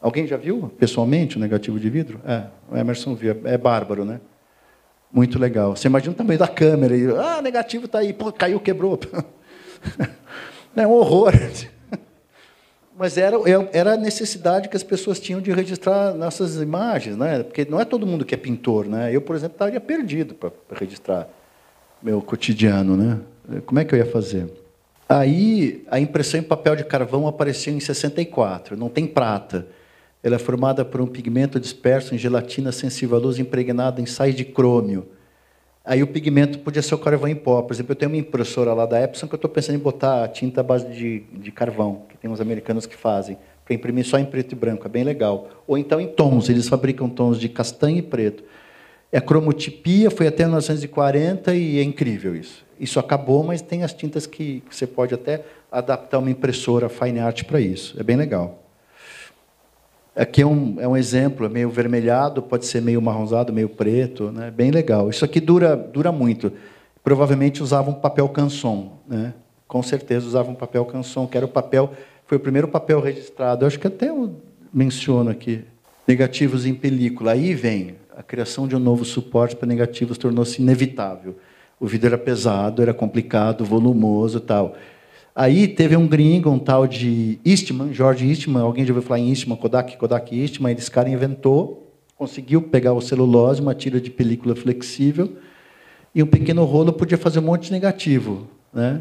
Alguém já viu pessoalmente o negativo de vidro? É, o Emerson viu. É bárbaro, né? Muito legal. Você imagina o tamanho da câmera. E, ah, negativo está aí. Pô, caiu, quebrou. (laughs) é um horror. (laughs) Mas era, era a necessidade que as pessoas tinham de registrar nossas imagens, né? Porque não é todo mundo que é pintor, né? Eu, por exemplo, estaria perdido para registrar meu cotidiano, né? Como é que eu ia fazer? Aí a impressão em papel de carvão apareceu em 64, não tem prata. Ela é formada por um pigmento disperso em gelatina sensível à luz impregnada em sais de crômio. Aí o pigmento podia ser o carvão em pó. Por exemplo, eu tenho uma impressora lá da Epson que eu estou pensando em botar tinta à base de, de carvão, que tem uns americanos que fazem, para imprimir só em preto e branco, é bem legal. Ou então em tons, eles fabricam tons de castanho e preto. É cromotipia, foi até 1940 e é incrível isso. Isso acabou, mas tem as tintas que você pode até adaptar uma impressora fine art para isso. É bem legal. Aqui é um, é um exemplo, é meio vermelhado, pode ser meio marronzado, meio preto, né? bem legal. Isso aqui dura, dura muito. Provavelmente usavam papel canson, né? com certeza usavam papel canson, que era o papel, foi o primeiro papel registrado. Eu acho que até eu menciono aqui, negativos em película. Aí vem a criação de um novo suporte para negativos tornou-se inevitável. O vidro era pesado, era complicado, volumoso, tal. Aí teve um gringo, um tal de Eastman, George Eastman, alguém já ouviu falar em Eastman, Kodak, Kodak Eastman, esse cara inventou, conseguiu pegar o celulose, uma tira de película flexível, e um pequeno rolo podia fazer um monte de negativo. Né?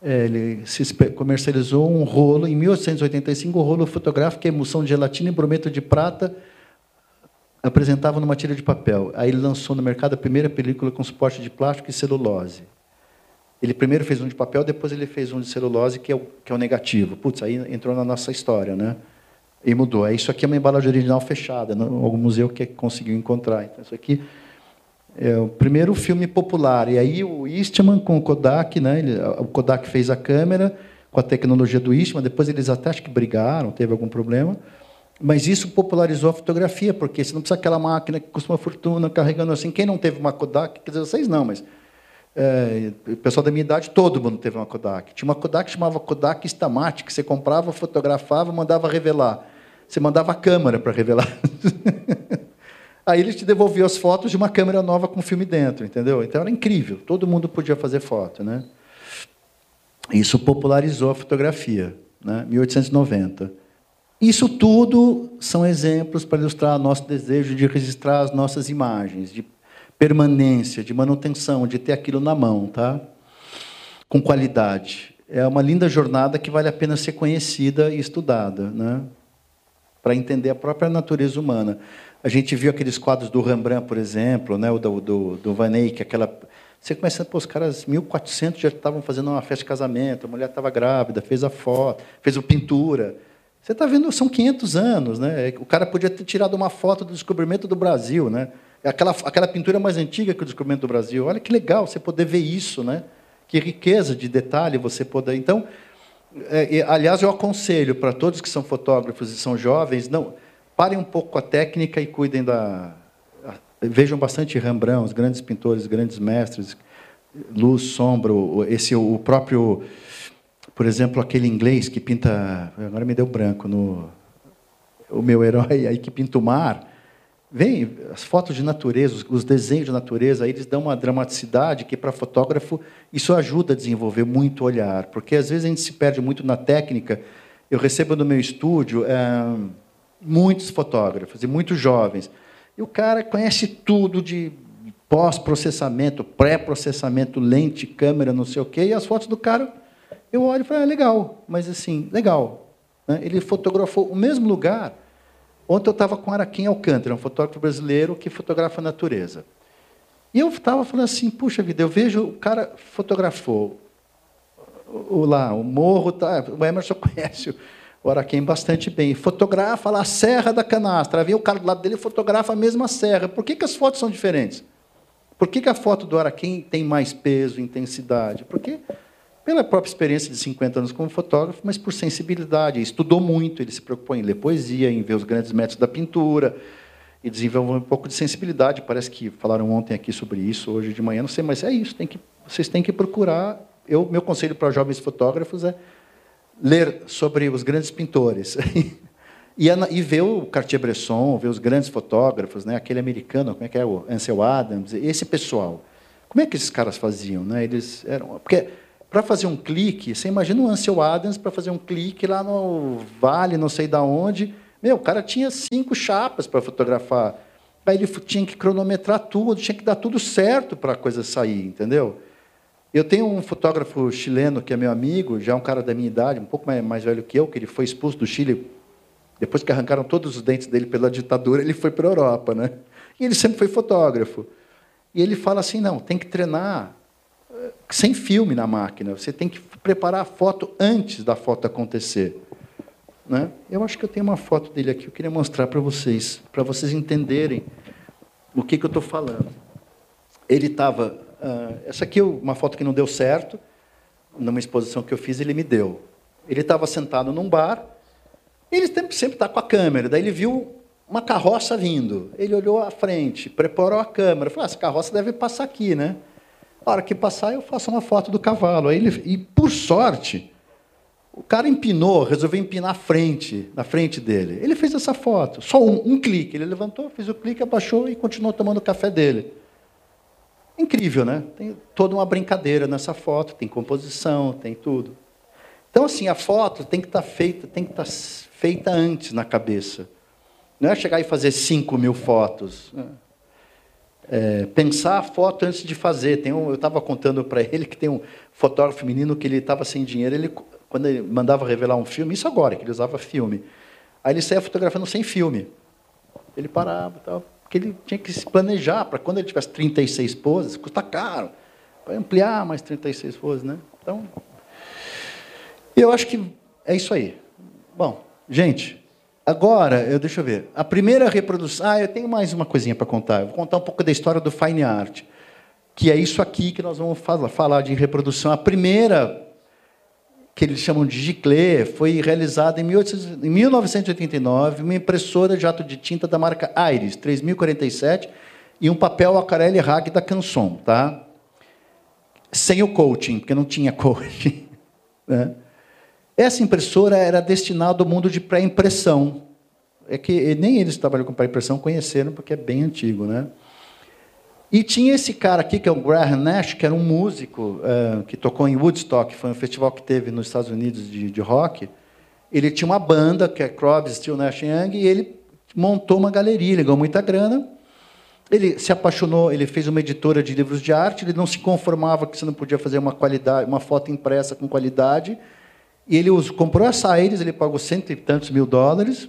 É, ele comercializou um rolo, em 1885, um rolo fotográfico, emulsão de gelatina e brometo de prata, apresentava numa tira de papel. Aí ele lançou no mercado a primeira película com suporte de plástico e celulose. Ele primeiro fez um de papel, depois ele fez um de celulose, que é o, que é o negativo. Putz, aí entrou na nossa história, né? E mudou. É, isso aqui é uma embalagem original fechada, né? algum museu que conseguiu encontrar. Então, isso aqui é o primeiro filme popular. E aí o Eastman com o Kodak, né? Ele, o Kodak fez a câmera com a tecnologia do Eastman, depois eles até acho que brigaram, teve algum problema. Mas isso popularizou a fotografia, porque você não precisa aquela máquina que custa uma fortuna carregando assim. Quem não teve uma Kodak, quer dizer, vocês não, mas é, o pessoal da minha idade, todo mundo teve uma Kodak. Tinha uma Kodak que chamava Kodak Stamatic, que você comprava, fotografava, mandava revelar. Você mandava a câmera para revelar. (laughs) Aí eles te devolviam as fotos de uma câmera nova com filme dentro, entendeu? Então era incrível, todo mundo podia fazer foto, né? Isso popularizou a fotografia, né? 1890. Isso tudo são exemplos para ilustrar nosso desejo de registrar as nossas imagens, de permanência, de manutenção, de ter aquilo na mão, tá? Com qualidade. É uma linda jornada que vale a pena ser conhecida e estudada, né? Para entender a própria natureza humana. A gente viu aqueles quadros do Rembrandt, por exemplo, né? o do, do, do Van Eyck, aquela... Você começa, pô, os caras, 1400 já estavam fazendo uma festa de casamento, a mulher estava grávida, fez a foto, fez a pintura. Você está vendo, são 500 anos, né? O cara podia ter tirado uma foto do descobrimento do Brasil, né? Aquela, aquela pintura mais antiga que o descobrimento do Brasil. Olha que legal você poder ver isso, né? Que riqueza de detalhe você poder. Então, é, aliás, eu aconselho para todos que são fotógrafos e são jovens, não parem um pouco com a técnica e cuidem da. Vejam bastante Rembrandt, os grandes pintores, grandes mestres, luz, sombra, esse o próprio, por exemplo, aquele inglês que pinta, agora me deu branco no o meu herói aí que pinta o mar. Vem as fotos de natureza, os desenhos de natureza, eles dão uma dramaticidade que para fotógrafo isso ajuda a desenvolver muito o olhar, porque às vezes a gente se perde muito na técnica. Eu recebo no meu estúdio é, muitos fotógrafos e muitos jovens, e o cara conhece tudo de pós-processamento, pré-processamento, lente, câmera, não sei o quê, e as fotos do cara eu olho e falo, ah, legal, mas assim, legal. Né? Ele fotografou o mesmo lugar Ontem eu estava com Araquém Alcântara, um fotógrafo brasileiro que fotografa a natureza. E eu estava falando assim, puxa vida, eu vejo o cara fotografou o, lá, o morro, tá, o Emerson (laughs) conhece o Araquém bastante bem. Fotografa lá a Serra da Canastra. Vem o cara do lado dele fotografa a mesma serra. Por que, que as fotos são diferentes? Por que, que a foto do Araquém tem mais peso, intensidade? Porque pela própria experiência de 50 anos como fotógrafo, mas por sensibilidade. Estudou muito, ele se preocupou em ler poesia, em ver os grandes métodos da pintura, e desenvolveu um pouco de sensibilidade. Parece que falaram ontem aqui sobre isso, hoje de manhã, não sei, mas é isso. Tem que, vocês têm que procurar. Eu, meu conselho para jovens fotógrafos é ler sobre os grandes pintores. (laughs) e, e ver o Cartier-Bresson, ver os grandes fotógrafos, né? aquele americano, como é que é, o Ansel Adams, esse pessoal. Como é que esses caras faziam? Né? Eles eram... Porque para fazer um clique, você imagina o Ansel Adams para fazer um clique lá no vale, não sei da onde. Meu, o cara tinha cinco chapas para fotografar. Aí ele tinha que cronometrar tudo, tinha que dar tudo certo para a coisa sair, entendeu? Eu tenho um fotógrafo chileno que é meu amigo, já é um cara da minha idade, um pouco mais, mais velho que eu, que ele foi expulso do Chile depois que arrancaram todos os dentes dele pela ditadura, ele foi para a Europa, né? E ele sempre foi fotógrafo. E ele fala assim: não, tem que treinar sem filme na máquina. Você tem que preparar a foto antes da foto acontecer. Né? Eu acho que eu tenho uma foto dele aqui, eu queria mostrar para vocês, para vocês entenderem o que, que eu estou falando. Ele estava. Uh, essa aqui é uma foto que não deu certo, numa exposição que eu fiz, ele me deu. Ele estava sentado num bar, ele sempre está com a câmera, daí ele viu uma carroça vindo. Ele olhou à frente, preparou a câmera, falou: ah, essa carroça deve passar aqui, né? Hora que passar, eu faço uma foto do cavalo. Aí ele, e, por sorte, o cara empinou, resolveu empinar a frente, na frente dele. Ele fez essa foto, só um, um clique. Ele levantou, fez o clique, abaixou e continuou tomando o café dele. Incrível, né? Tem toda uma brincadeira nessa foto, tem composição, tem tudo. Então, assim, a foto tem que estar tá feita, tem que estar tá feita antes na cabeça. Não é chegar e fazer 5 mil fotos. Né? É, pensar a foto antes de fazer. Tem um, eu estava contando para ele que tem um fotógrafo menino que ele estava sem dinheiro, ele, quando ele mandava revelar um filme, isso agora, que ele usava filme, aí ele saía fotografando sem filme. Ele parava tal, porque ele tinha que se planejar para quando ele tivesse 36 poses, custa caro, para ampliar mais 36 poses. Né? Então, eu acho que é isso aí. Bom, gente, Agora, eu, deixa eu ver. A primeira reprodução. Ah, eu tenho mais uma coisinha para contar. Eu vou contar um pouco da história do Fine Art, que é isso aqui que nós vamos falar, falar de reprodução. A primeira, que eles chamam de Giclée, foi realizada em 1989, uma impressora de jato de tinta da marca Iris, 3047, e um papel aquarela Rag da Canson, tá? Sem o coaching, porque não tinha coaching. (laughs) Né? Essa impressora era destinada ao mundo de pré-impressão. É que nem eles que trabalham com pré-impressão conheceram, porque é bem antigo. Né? E tinha esse cara aqui, que é o Graham Nash, que era um músico uh, que tocou em Woodstock, foi um festival que teve nos Estados Unidos de, de rock. Ele tinha uma banda, que é Crosby, Still, Nash Young, e ele montou uma galeria, ele ganhou muita grana. Ele se apaixonou, ele fez uma editora de livros de arte, ele não se conformava que você não podia fazer uma qualidade, uma foto impressa com qualidade, e ele comprou essa Aires, ele pagou cento e tantos mil dólares.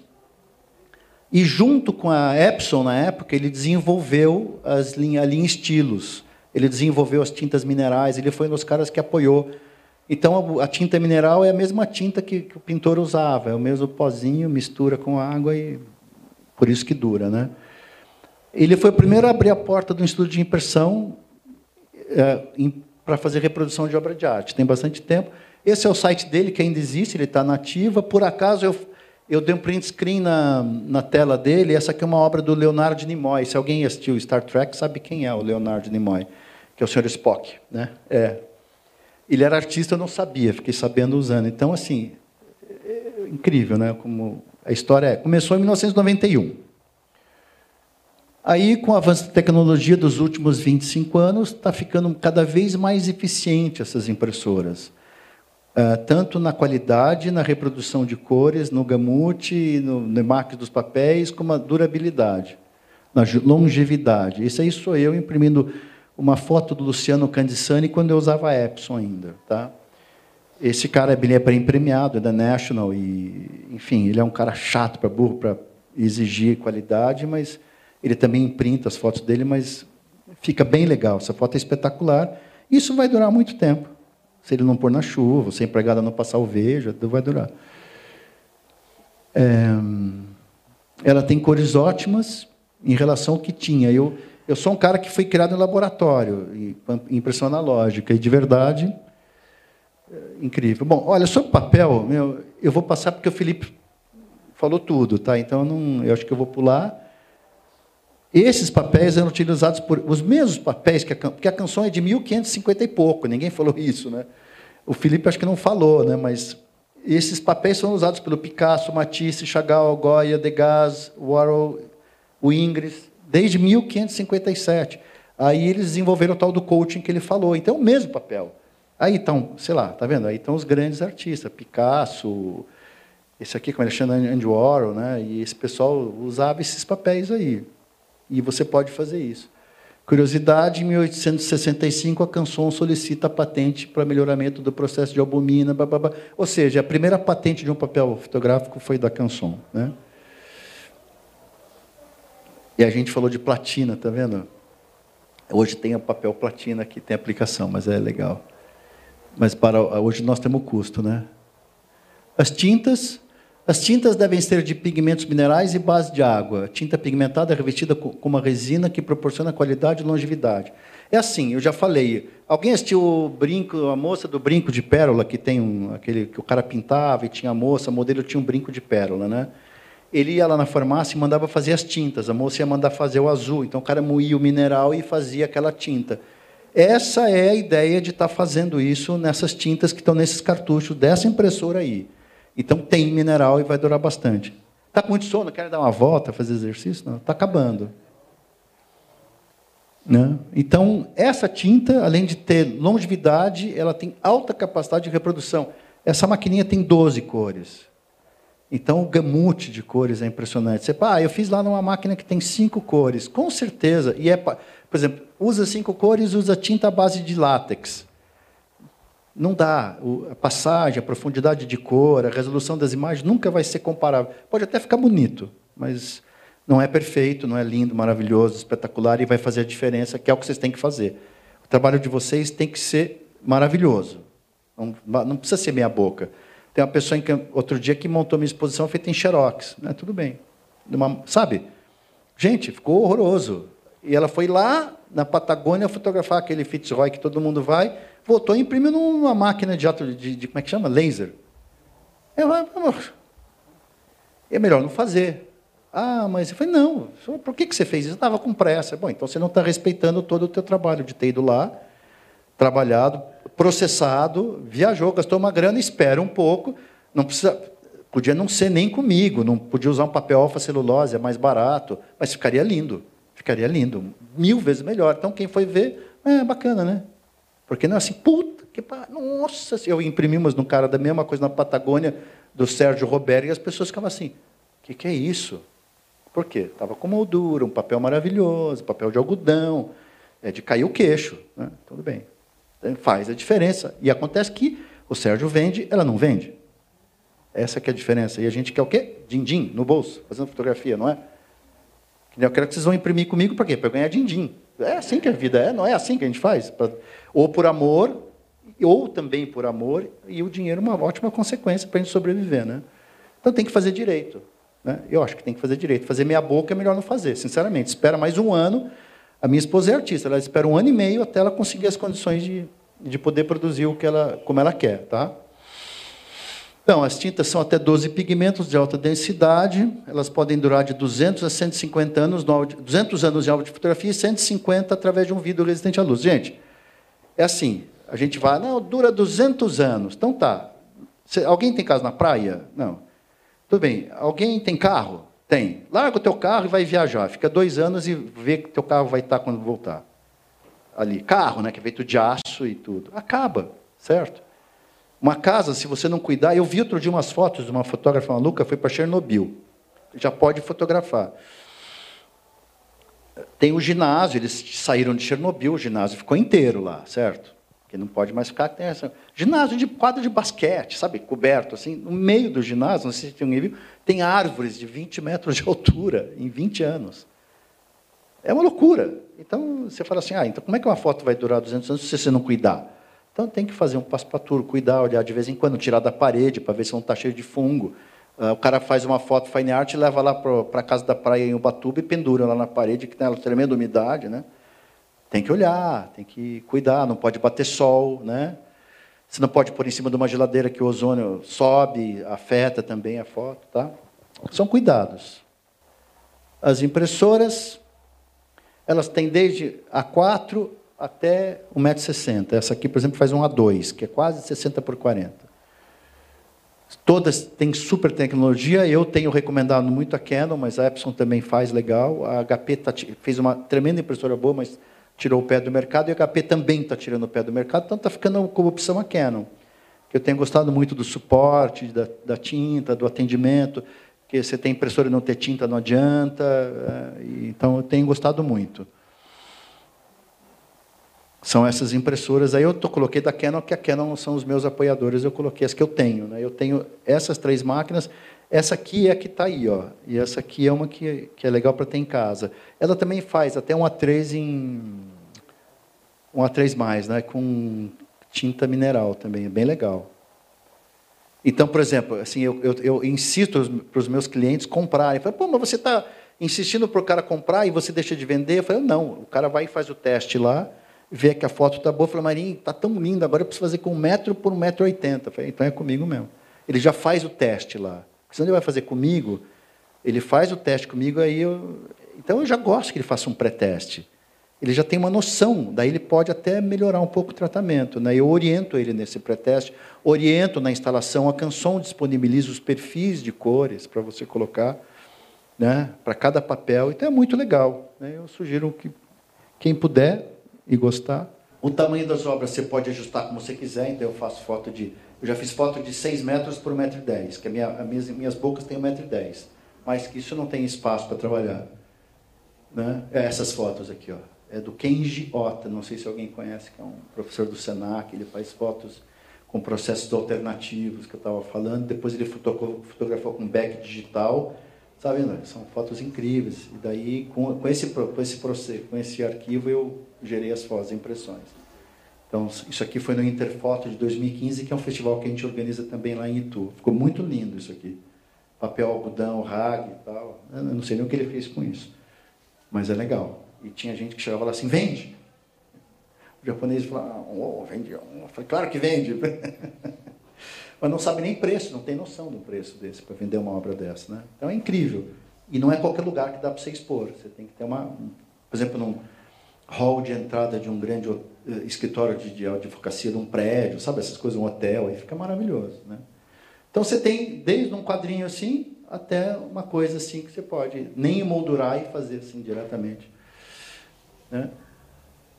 E junto com a Epson, na época, ele desenvolveu as linha, a linha estilos. Ele desenvolveu as tintas minerais, ele foi um dos caras que apoiou. Então, a, a tinta mineral é a mesma tinta que, que, o pintor usava, é o mesmo pozinho, mistura com água e por isso que dura. Né? Ele foi o primeiro a abrir a porta do estudo de impressão é, para fazer reprodução de obra de arte. Tem bastante tempo. Esse é o site dele, que ainda existe, ele está nativa. Por acaso, eu, eu dei um print screen na, na tela dele. Essa aqui é uma obra do Leonardo Nimoy. Se alguém assistiu Star Trek, sabe quem é o Leonardo Nimoy, que é o Sr. Spock. Né? É. Ele era artista, eu não sabia, fiquei sabendo usando. Então, assim, é incrível, né? Como a história é. Começou em 1991. Aí, com o avanço da tecnologia dos últimos 25 anos, está ficando cada vez mais eficiente essas impressoras. Uh, tanto na qualidade, na reprodução de cores, no gamute, no, no dos papéis, como a durabilidade, na longevidade. Isso aí sou eu imprimindo uma foto do Luciano Candissani quando eu usava Epson ainda. Tá? Esse cara é bem premiado, é da National, e, enfim, ele é um cara chato para burro, para exigir qualidade, mas ele também imprinta as fotos dele, mas fica bem legal. Essa foto é espetacular. Isso vai durar muito tempo. Se ele não pôr na chuva, se a empregada não passar o veja, tudo vai durar. É, ela tem cores ótimas em relação ao que tinha. Eu, eu sou um cara que foi criado em laboratório, em impressão analógica, e de verdade, é incrível. Bom, olha, sobre papel, meu, eu vou passar porque o Felipe falou tudo, tá? Então, eu, não, eu acho que eu vou pular. Esses papéis eram utilizados por os mesmos papéis que a, porque a canção é de 1550 e pouco, ninguém falou (laughs) isso, né? O Felipe acho que não falou, né? Mas esses papéis foram usados pelo Picasso, Matisse, Chagall, Goya, Degas, Warhol, o Ingres, desde 1557. Aí eles desenvolveram o tal do coaching que ele falou. Então, é o mesmo papel. Aí estão, sei lá, tá vendo? Aí estão os grandes artistas, Picasso, esse aqui com Alexandre Andy Warhol, né? E esse pessoal usava esses papéis aí. E você pode fazer isso. Curiosidade, em 1865, a Canson solicita a patente para melhoramento do processo de albumina. Blá, blá, blá. Ou seja, a primeira patente de um papel fotográfico foi da Canson. Né? E a gente falou de platina, tá vendo? Hoje tem o papel platina que tem aplicação, mas é legal. Mas para hoje nós temos custo, né? As tintas, as tintas devem ser de pigmentos minerais e base de água. tinta pigmentada é revestida com uma resina que proporciona qualidade e longevidade. É assim, eu já falei. Alguém assistiu o brinco, a moça do brinco de pérola que tem um, aquele que o cara pintava e tinha a moça, o modelo tinha um brinco de pérola, né? Ele ia lá na farmácia e mandava fazer as tintas. A moça ia mandar fazer o azul. Então o cara moía o mineral e fazia aquela tinta. Essa é a ideia de estar tá fazendo isso nessas tintas que estão nesses cartuchos dessa impressora aí. Então tem mineral e vai durar bastante. Está com muito sono? Quer dar uma volta, fazer exercício? Não, está acabando. Né? Então, essa tinta, além de ter longevidade, ela tem alta capacidade de reprodução. Essa maquininha tem 12 cores. Então, o gamute de cores é impressionante. Você, ah, eu fiz lá numa máquina que tem cinco cores. Com certeza. E é, por exemplo, usa cinco cores, usa tinta à base de látex. Não dá. A passagem, a profundidade de cor, a resolução das imagens nunca vai ser comparável. Pode até ficar bonito, mas não é perfeito, não é lindo, maravilhoso, espetacular e vai fazer a diferença, que é o que vocês têm que fazer. O trabalho de vocês tem que ser maravilhoso. Não, não precisa ser meia boca. Tem uma pessoa que, outro dia que montou minha exposição feita em xerox. Né? Tudo bem. Uma, sabe? Gente, ficou horroroso. E ela foi lá na Patagônia fotografar aquele Fitzroy que todo mundo vai, voltou e imprimiu numa máquina de, de, de como é que chama? Laser. Eu, é melhor não fazer. Ah, mas eu falei, não, por que você fez isso? Eu estava com pressa. Bom, então você não está respeitando todo o teu trabalho de ter ido lá, trabalhado, processado, viajou, gastou uma grana, espera um pouco, não precisa, podia não ser nem comigo, não podia usar um papel alfa-celulose, é mais barato, mas ficaria lindo, ficaria lindo, mil vezes melhor. Então, quem foi ver, é bacana, né? Porque não é assim, puta, que nossa, eu imprimi umas no cara da mesma coisa na Patagônia, do Sérgio Roberto, e as pessoas ficavam assim, o que, que é isso? Por quê? Estava com moldura, um papel maravilhoso, papel de algodão, é de cair o queixo. Né? Tudo bem. Então, faz a diferença. E acontece que o Sérgio vende, ela não vende. Essa que é a diferença. E a gente quer o quê? Din-din no bolso, fazendo fotografia, não é? Eu quero que vocês vão imprimir comigo para quê? Para ganhar din-din. É assim que a vida é, não é assim que a gente faz? Ou por amor, ou também por amor, e o dinheiro é uma ótima consequência para a gente sobreviver. Né? Então tem que fazer direito. Né? Eu acho que tem que fazer direito. Fazer meia boca é melhor não fazer, sinceramente. Espera mais um ano. A minha esposa é artista, ela espera um ano e meio até ela conseguir as condições de, de poder produzir o que ela, como ela quer. Tá? Então, as tintas são até 12 pigmentos de alta densidade, elas podem durar de 200 a 150 anos, 200 anos de aula de fotografia e 150 através de um vidro resistente à luz. Gente, é assim, a gente vai, não, dura 200 anos. Então tá. Alguém tem casa na praia? Não. Tudo bem. Alguém tem carro? Tem. Larga o teu carro e vai viajar. Fica dois anos e vê que teu carro vai estar quando voltar. Ali. Carro, né? Que é feito de aço e tudo. Acaba, certo? Uma casa, se você não cuidar. Eu vi outro dia umas fotos de uma fotógrafa maluca, foi para Chernobyl. Já pode fotografar. Tem o ginásio, eles saíram de Chernobyl, o ginásio ficou inteiro lá, certo? que não pode mais ficar. Tem essa, ginásio de quadro de basquete, sabe, coberto assim, no meio do ginásio, não sei se tem viu, tem árvores de 20 metros de (laughs) altura em 20 anos. É uma loucura. Então você fala assim, ah, então como é que uma foto vai durar 200 anos se você não cuidar? Então tem que fazer um tudo, cuidar, olhar de vez em quando, tirar da parede para ver se não está cheio de fungo. Uh, o cara faz uma foto fine art leva lá para a casa da praia em Ubatuba e pendura lá na parede, que tem uma tremenda umidade, né? Tem que olhar, tem que cuidar, não pode bater sol, né? Você não pode pôr em cima de uma geladeira que o ozônio sobe, afeta também a foto, tá? São cuidados. As impressoras, elas têm desde A4 até 1,60m. Essa aqui, por exemplo, faz um A2, que é quase 60 por 40. Todas têm super tecnologia. Eu tenho recomendado muito a Canon, mas a Epson também faz legal. A HP tá, fez uma tremenda impressora boa, mas tirou o pé do mercado e a HP também está tirando o pé do mercado, então está ficando como opção a Canon. Eu tenho gostado muito do suporte, da, da tinta, do atendimento, que você tem impressora e não ter tinta não adianta, é, então eu tenho gostado muito. São essas impressoras. Aí eu tô, coloquei da Canon, que a Canon são os meus apoiadores, eu coloquei as que eu tenho. Né? Eu tenho essas três máquinas, essa aqui é a que está aí, ó. E essa aqui é uma que, que é legal para ter em casa. Ela também faz até um A3 em um A3+, né, com tinta mineral também, é bem legal. Então, por exemplo, assim, eu, eu, eu insisto para os meus clientes comprarem. Falo, Pô, mas você está insistindo para o cara comprar e você deixa de vender? Eu falei, não, o cara vai e faz o teste lá, vê que a foto está boa, fala, Marinho, está tão lindo, agora eu preciso fazer com um metro por um metro e oitenta. Falei, então é comigo mesmo. Ele já faz o teste lá. Se ele vai fazer comigo, ele faz o teste comigo, aí eu... Então eu já gosto que ele faça um pré-teste ele já tem uma noção, daí ele pode até melhorar um pouco o tratamento. Né? Eu oriento ele nesse pré-teste, oriento na instalação, a Canson disponibiliza os perfis de cores para você colocar né, para cada papel, então é muito legal. Né? Eu sugiro que quem puder e gostar. O tamanho das obras você pode ajustar como você quiser, então eu faço foto de. Eu já fiz foto de 6 metros por 1,10m, que a minha, as minhas, minhas bocas têm 1,10m, mas que isso não tem espaço para trabalhar. Né? É essas fotos aqui, ó é do Kenji Ota, não sei se alguém conhece, que é um professor do Senac, ele faz fotos com processos alternativos que eu estava falando, depois ele fotografou com back digital, sabe, né? são fotos incríveis, e daí com, com, esse, com, esse com esse arquivo eu gerei as fotos, as impressões. Então, isso aqui foi no Interfoto de 2015, que é um festival que a gente organiza também lá em Itu. Ficou muito lindo isso aqui. Papel algodão, rag e tal. Eu não sei nem o que ele fez com isso. Mas é legal. E tinha gente que chegava lá assim, vende. O japonês falava, oh, vende. Eu falei, claro que vende. (laughs) Mas não sabe nem preço, não tem noção do preço desse para vender uma obra dessa. Né? Então é incrível. E não é qualquer lugar que dá para você expor. Você tem que ter uma, por exemplo, num hall de entrada de um grande eh, escritório de, de advocacia de um prédio, sabe essas coisas, um hotel, aí fica maravilhoso. Né? Então você tem desde um quadrinho assim até uma coisa assim que você pode nem emoldurar e fazer assim diretamente. Né?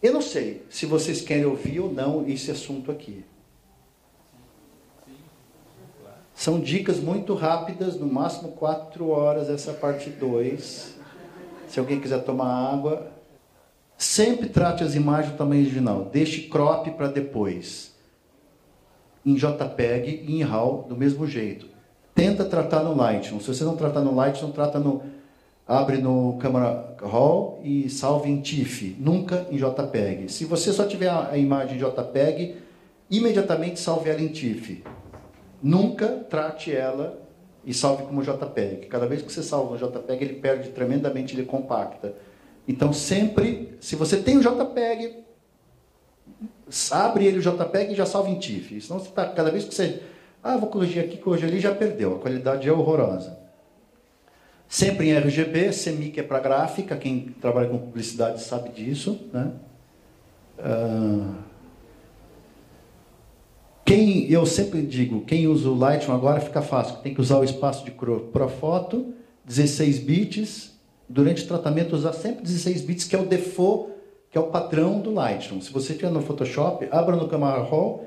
Eu não sei se vocês querem ouvir ou não esse assunto aqui. São dicas muito rápidas, no máximo quatro horas, essa parte 2. Se alguém quiser tomar água. Sempre trate as imagens do tamanho original. Deixe crop para depois. Em JPEG e em RAW, do mesmo jeito. Tenta tratar no Lightroom. Se você não tratar no Lightroom, trata no abre no Camera Raw e salve em TIFF, nunca em JPEG. Se você só tiver a imagem em JPEG, imediatamente salve ela em TIFF. Nunca trate ela e salve como JPEG. Cada vez que você salva no JPEG, ele perde tremendamente, ele compacta. Então, sempre, se você tem o JPEG, abre ele o JPEG e já salve em TIFF. Senão, você tá, cada vez que você... Ah, vou corrigir aqui, corrigir ali, já perdeu. A qualidade é horrorosa. Sempre em RGB, CMYK é para gráfica, quem trabalha com publicidade sabe disso. Né? Uh, quem, eu sempre digo, quem usa o Lightroom agora fica fácil, tem que usar o espaço de Profoto, 16 bits, durante o tratamento usar sempre 16 bits, que é o default, que é o padrão do Lightroom. Se você tiver no Photoshop, abra no Camera Raw,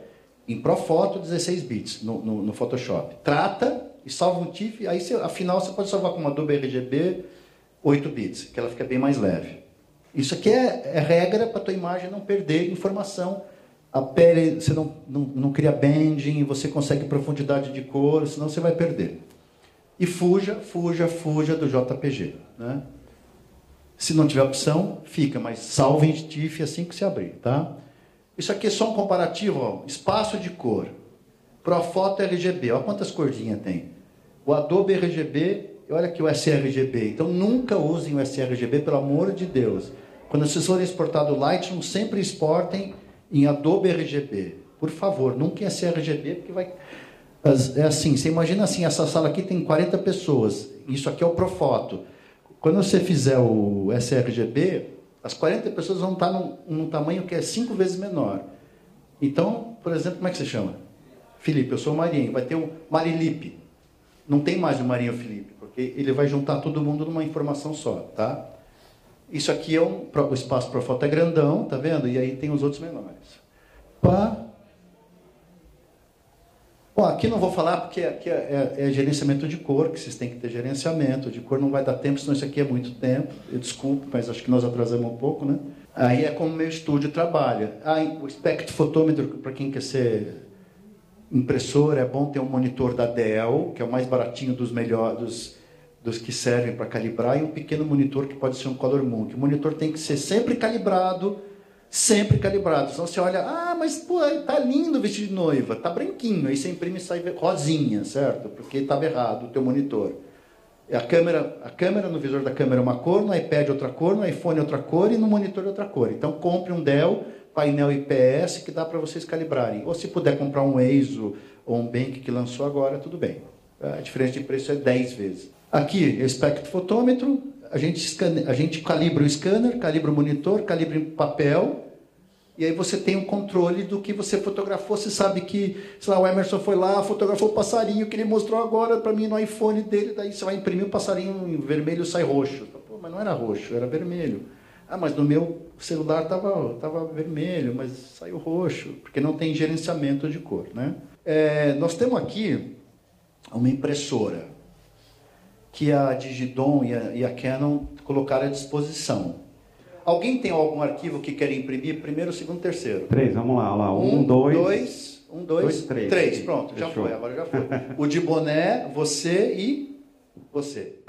em Profoto, 16 bits no, no, no Photoshop. Trata e salva um TIFF, aí você, afinal você pode salvar com uma Adobe RGB 8 bits, que ela fica bem mais leve. Isso aqui é, é regra para a tua imagem não perder informação. A pele, você não, não, não cria banding, você consegue profundidade de cor, senão você vai perder. E fuja, fuja, fuja do JPG. Né? Se não tiver opção, fica, mas salve em TIFF assim que se abrir. Tá? Isso aqui é só um comparativo, ó, espaço de cor. Profoto RGB, olha quantas corzinhas tem. O Adobe RGB, olha aqui o sRGB. Então nunca usem o sRGB, pelo amor de Deus. Quando vocês forem exportar do Lightroom, sempre exportem em Adobe RGB. Por favor, nunca em sRGB, porque vai. É assim, você imagina assim, essa sala aqui tem 40 pessoas. Isso aqui é o Profoto. Quando você fizer o sRGB, as 40 pessoas vão estar num, num tamanho que é cinco vezes menor. Então, por exemplo, como é que você chama? Felipe, eu sou o Marinho. Vai ter um Marilipe. Não tem mais o Marinho Felipe, porque ele vai juntar todo mundo numa informação só, tá? Isso aqui é um, o espaço para foto é grandão, tá vendo? E aí tem os outros menores. Pá. Bom, aqui não vou falar porque aqui é, é, é, gerenciamento de cor, que vocês têm que ter gerenciamento de cor, não vai dar tempo, senão isso aqui é muito tempo. Eu desculpo, mas acho que nós atrasamos um pouco, né? Aí é como meu estúdio trabalha. Ah, o espectrofotômetro, para quem quer ser impressora, é bom ter um monitor da Dell, que é o mais baratinho dos melhores, dos, dos que servem para calibrar, e um pequeno monitor que pode ser um Color Moon. O monitor tem que ser sempre calibrado, Sempre calibrado. Senão você olha, ah, mas pô, tá lindo o vestido de noiva, tá branquinho. Aí você imprime e sai rosinha, certo? Porque estava errado o teu monitor. A câmera, a câmera no visor da câmera é uma cor, no iPad outra cor, no iPhone outra cor e no monitor outra cor. Então compre um Dell painel IPS que dá para vocês calibrarem. Ou se puder comprar um EIZO ou um Bank que lançou agora, tudo bem. A diferença de preço é 10 vezes. Aqui, espectrofotômetro, a gente, a gente calibra o scanner, calibra o monitor, calibra o papel, e aí você tem um controle do que você fotografou. Você sabe que, sei lá, o Emerson foi lá, fotografou o passarinho que ele mostrou agora para mim no iPhone dele, daí você vai imprimir o passarinho em vermelho sai roxo. Pô, mas não era roxo, era vermelho. Ah, mas no meu celular estava tava vermelho, mas saiu roxo, porque não tem gerenciamento de cor. Né? É, nós temos aqui uma impressora que a Digidon e a, e a Canon colocaram à disposição. Alguém tem algum arquivo que quer imprimir? Primeiro, segundo, terceiro? Três, vamos lá. lá. Um, um dois, dois. Um, dois, dois três. Três, pronto, Fechou. já foi, agora já foi. o de boné, você e você.